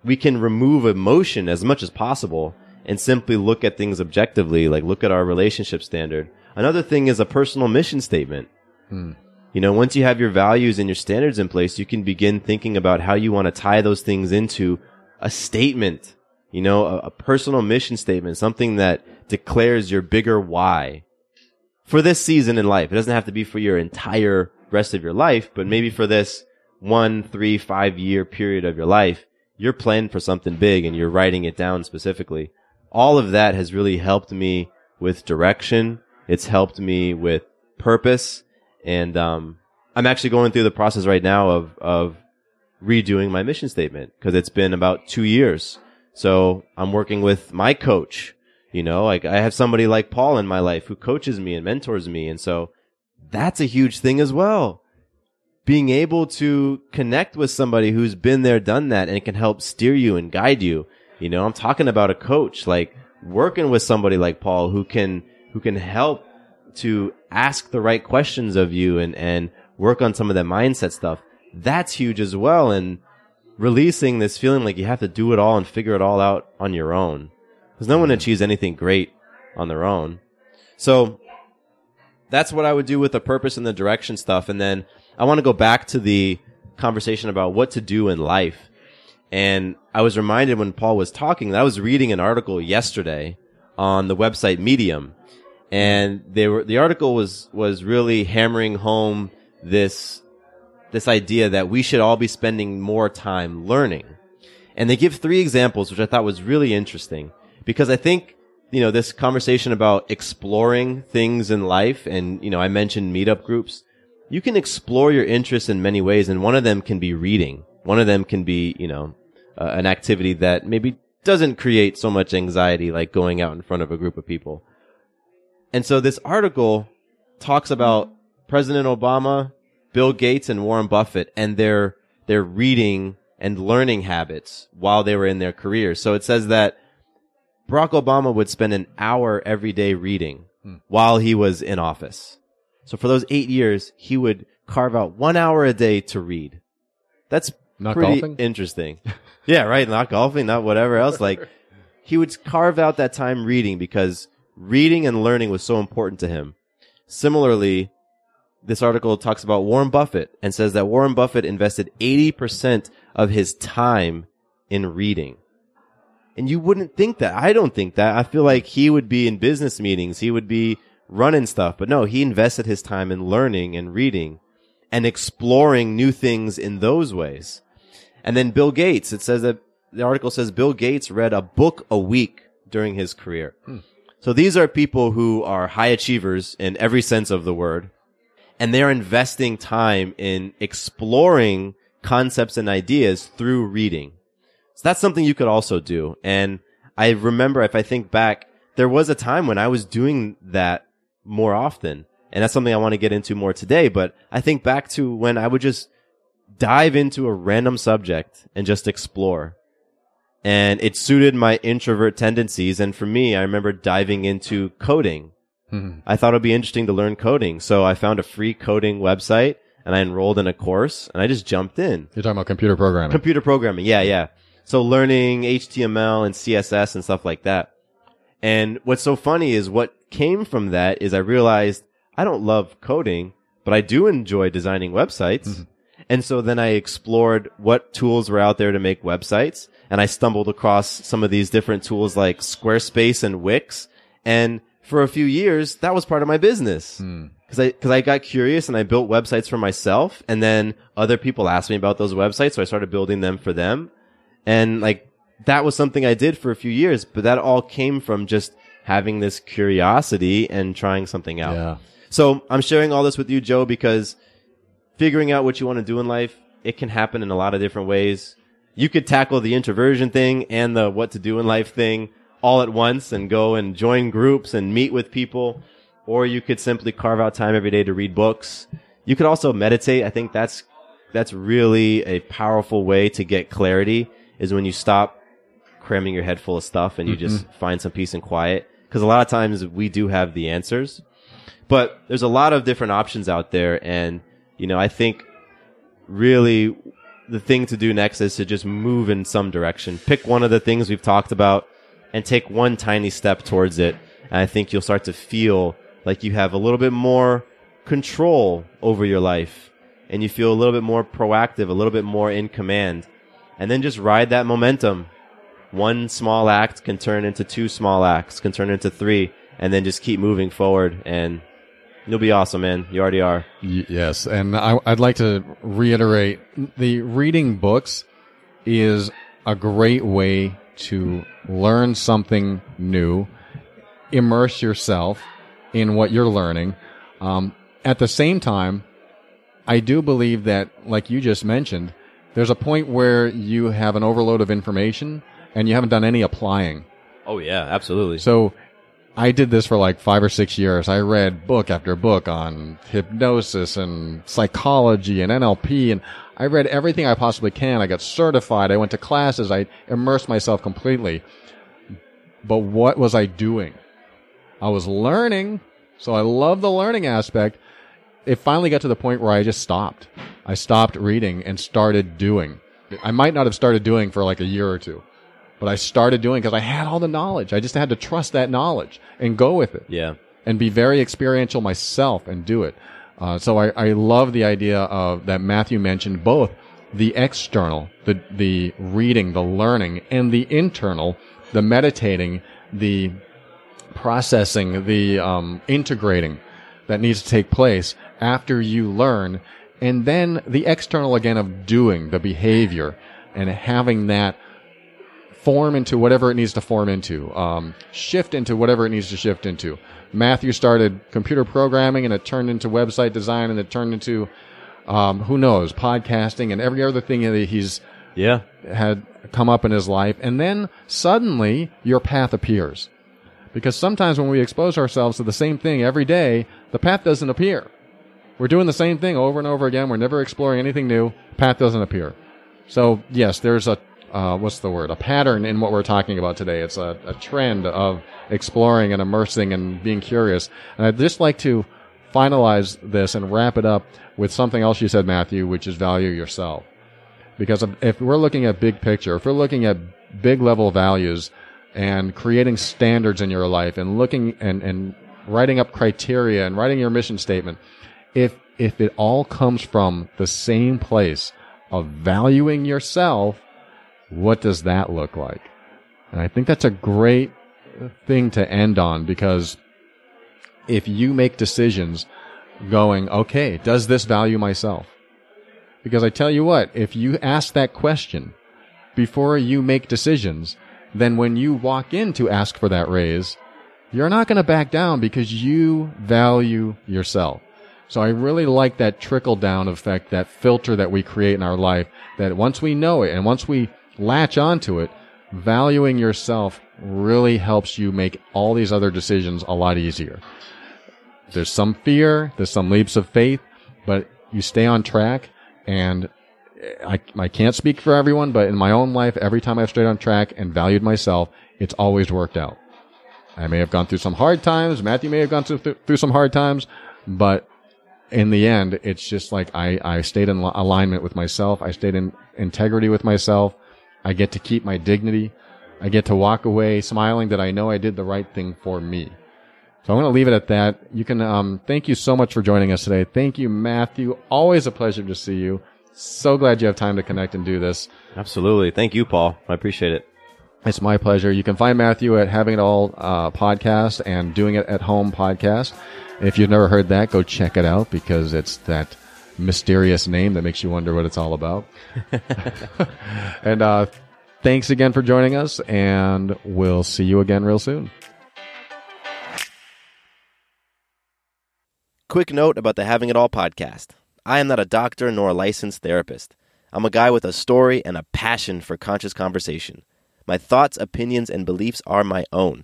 we can remove emotion as much as possible and simply look at things objectively, like look at our relationship standard. Another thing is a personal mission statement. Hmm. You know, once you have your values and your standards in place, you can begin thinking about how you want to tie those things into a statement, you know, a, a personal mission statement, something that declares your bigger why for this season in life. It doesn't have to be for your entire rest of your life, but maybe for this one, three, five year period of your life, you're planning for something big and you're writing it down specifically. All of that has really helped me with direction It's helped me with purpose. And, um, I'm actually going through the process right now of, of redoing my mission statement because it's been about two years. So I'm working with my coach. You know, like I have somebody like Paul in my life who coaches me and mentors me. And so that's a huge thing as well. Being able to connect with somebody who's been there, done that, and can help steer you and guide you. You know, I'm talking about a coach, like working with somebody like Paul who can, who can help to ask the right questions of you and, and work on some of that mindset stuff. That's huge as well. And releasing this feeling like you have to do it all and figure it all out on your own. Because no one achieves anything great on their own. So that's what I would do with the purpose and the direction stuff. And then I want to go back to the conversation about what to do in life. And I was reminded when Paul was talking that I was reading an article yesterday on the website Medium. And they were, the article was, was really hammering home this, this idea that we should all be spending more time learning. And they give three examples, which I thought was really interesting because I think, you know, this conversation about exploring things in life and, you know, I mentioned meetup groups. You can explore your interests in many ways and one of them can be reading. One of them can be, you know, uh, an activity that maybe doesn't create so much anxiety like going out in front of a group of people. And so this article talks about President Obama, Bill Gates, and Warren Buffett and their, their reading and learning habits while they were in their careers. So it says that Barack Obama would spend an hour every day reading Hmm. while he was in office. So for those eight years, he would carve out one hour a day to read. That's Not pretty golfing? interesting. yeah, right. Not golfing, not whatever else. Like he would carve out that time reading because reading and learning was so important to him. Similarly, this article talks about Warren Buffett and says that Warren Buffett invested 80% of his time in reading. And you wouldn't think that. I don't think that. I feel like he would be in business meetings. He would be running stuff. But no, he invested his time in learning and reading and exploring new things in those ways. And then Bill Gates, it says that the article says Bill Gates read a book a week during his career. Hmm. So these are people who are high achievers in every sense of the word. And they're investing time in exploring concepts and ideas through reading. So that's something you could also do. And I remember if I think back, there was a time when I was doing that more often. And that's something I want to get into more today. But I think back to when I would just dive into a random subject and just explore. And it suited my introvert tendencies. And for me, I remember diving into coding. Mhm. I thought it'd be interesting to learn coding. So I found a free coding website and I enrolled in a course and I just jumped in. You're talking about computer programming. Computer programming. Yeah, yeah. So learning HTML and CSS and stuff like that. And what's so funny is what came from that is I realized I don't love coding, but I do enjoy designing websites. Mm-hmm. And so then I explored what tools were out there to make websites. And I stumbled across some of these different tools like Squarespace and Wix. And for a few years, that was part of my business. Hmm. Cause I, cause I got curious and I built websites for myself. And then other people asked me about those websites. So I started building them for them. And like, that was something I did for a few years, but that all came from just having this curiosity and trying something out. Yeah. So I'm sharing all this with you, Joe, because figuring out what you want to do in life, it can happen in a lot of different ways. You could tackle the introversion thing and the what to do in life thing all at once and go and join groups and meet with people. Or you could simply carve out time every day to read books. You could also meditate. I think that's, that's really a powerful way to get clarity is when you stop cramming your head full of stuff and you mm-hmm. just find some peace and quiet. Cause a lot of times we do have the answers, but there's a lot of different options out there. And, you know, I think really the thing to do next is to just move in some direction. Pick one of the things we've talked about and take one tiny step towards it. And I think you'll start to feel like you have a little bit more control over your life and you feel a little bit more proactive, a little bit more in command. And then just ride that momentum. One small act can turn into two small acts, can turn into three, and then just keep moving forward and you'll be awesome, man. You already are. Yes, and I, I'd like to reiterate the reading books is a great way to learn something new, immerse yourself, in what you're learning. Um, at the same time, I do believe that, like you just mentioned, there's a point where you have an overload of information and you haven't done any applying. Oh yeah, absolutely. So I did this for like five or six years. I read book after book on hypnosis and psychology and NLP and I read everything I possibly can. I got certified. I went to classes. I immersed myself completely. But what was I doing? I was learning. So I love the learning aspect. It finally got to the point where I just stopped. I stopped reading and started doing. I might not have started doing for like a year or two, but I started doing because I had all the knowledge. I just had to trust that knowledge and go with it. Yeah. And be very experiential myself and do it. Uh, so I, I love the idea of that Matthew mentioned both the external, the, the reading, the learning, and the internal, the meditating, the processing, the um, integrating that needs to take place after you learn. And then the external again of doing the behavior and having that form into whatever it needs to form into, um, shift into whatever it needs to shift into. Matthew started computer programming and it turned into website design and it turned into, um, who knows, podcasting and every other thing that he's yeah had come up in his life. And then suddenly your path appears. Because sometimes when we expose ourselves to the same thing every day, the path doesn't appear. We're doing the same thing over and over again. We're never exploring anything new. Path doesn't appear. So yes, there's a uh, what's the word? A pattern in what we're talking about today. It's a, a trend of exploring and immersing and being curious. And I'd just like to finalize this and wrap it up with something else you said, Matthew, which is value yourself. Because if we're looking at big picture, if we're looking at big level values and creating standards in your life and looking and, and writing up criteria and writing your mission statement, if, if it all comes from the same place of valuing yourself, what does that look like? And I think that's a great thing to end on because if you make decisions going, okay, does this value myself? Because I tell you what, if you ask that question before you make decisions, then when you walk in to ask for that raise, you're not going to back down because you value yourself. So I really like that trickle down effect, that filter that we create in our life, that once we know it and once we latch onto it, valuing yourself really helps you make all these other decisions a lot easier. There's some fear, there's some leaps of faith, but you stay on track and I, I can't speak for everyone, but in my own life, every time I've stayed on track and valued myself, it's always worked out. I may have gone through some hard times. Matthew may have gone through, through some hard times, but in the end, it's just like I, I stayed in alignment with myself. I stayed in integrity with myself. I get to keep my dignity. I get to walk away smiling that I know I did the right thing for me. So I'm going to leave it at that. You can, um, thank you so much for joining us today. Thank you, Matthew. Always a pleasure to see you. So glad you have time to connect and do this. Absolutely. Thank you, Paul. I appreciate it. It's my pleasure. You can find Matthew at Having It All uh, podcast and Doing It at Home podcast. If you've never heard that, go check it out because it's that mysterious name that makes you wonder what it's all about. and uh, thanks again for joining us, and we'll see you again real soon. Quick note about the Having It All podcast I am not a doctor nor a licensed therapist. I'm a guy with a story and a passion for conscious conversation. My thoughts, opinions, and beliefs are my own.